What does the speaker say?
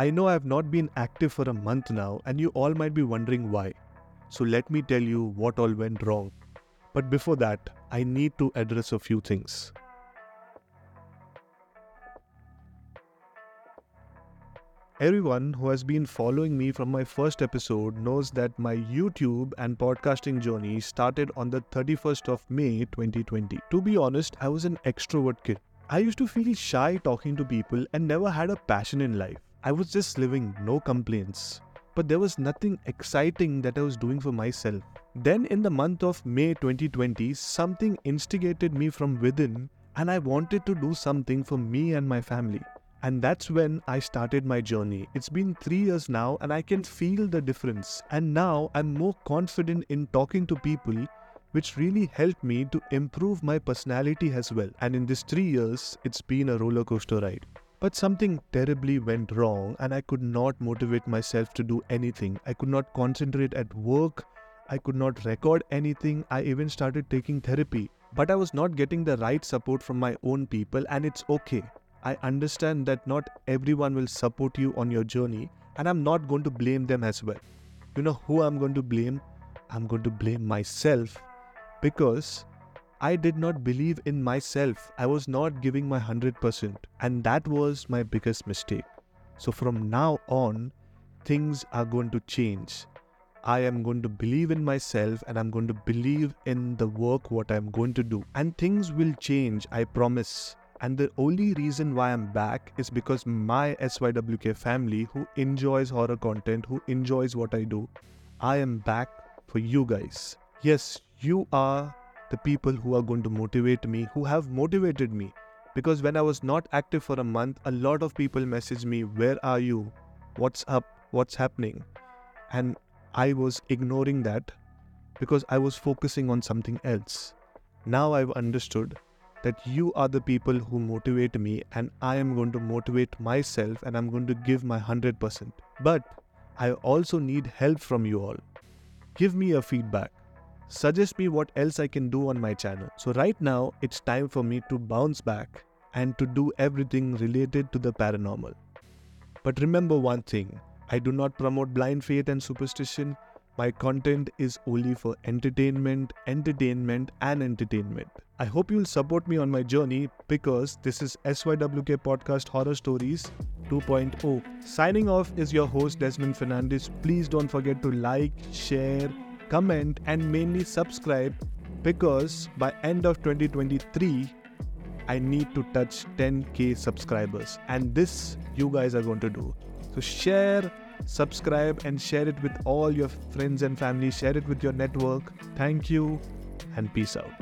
I know I have not been active for a month now, and you all might be wondering why. So let me tell you what all went wrong. But before that, I need to address a few things. Everyone who has been following me from my first episode knows that my YouTube and podcasting journey started on the 31st of May 2020. To be honest, I was an extrovert kid. I used to feel shy talking to people and never had a passion in life. I was just living, no complaints. But there was nothing exciting that I was doing for myself. Then, in the month of May 2020, something instigated me from within, and I wanted to do something for me and my family. And that's when I started my journey. It's been three years now, and I can feel the difference. And now I'm more confident in talking to people, which really helped me to improve my personality as well. And in these three years, it's been a roller coaster ride. But something terribly went wrong, and I could not motivate myself to do anything. I could not concentrate at work. I could not record anything. I even started taking therapy. But I was not getting the right support from my own people, and it's okay. I understand that not everyone will support you on your journey, and I'm not going to blame them as well. You know who I'm going to blame? I'm going to blame myself because I did not believe in myself. I was not giving my 100%, and that was my biggest mistake. So, from now on, things are going to change. I am going to believe in myself and I'm going to believe in the work what I'm going to do. And things will change, I promise. And the only reason why I'm back is because my SYWK family, who enjoys horror content, who enjoys what I do, I am back for you guys. Yes, you are the people who are going to motivate me, who have motivated me. Because when I was not active for a month, a lot of people messaged me, Where are you? What's up? What's happening? And I was ignoring that because I was focusing on something else. Now I've understood that you are the people who motivate me and I am going to motivate myself and I'm going to give my 100%. But I also need help from you all. Give me your feedback. Suggest me what else I can do on my channel. So right now it's time for me to bounce back and to do everything related to the paranormal. But remember one thing, I do not promote blind faith and superstition. My content is only for entertainment, entertainment, and entertainment. I hope you'll support me on my journey because this is SYWK Podcast Horror Stories 2.0. Signing off is your host Desmond Fernandes. Please don't forget to like, share, comment, and mainly subscribe because by end of 2023 I need to touch 10k subscribers and this you guys are going to do. So share subscribe and share it with all your friends and family. Share it with your network. Thank you and peace out.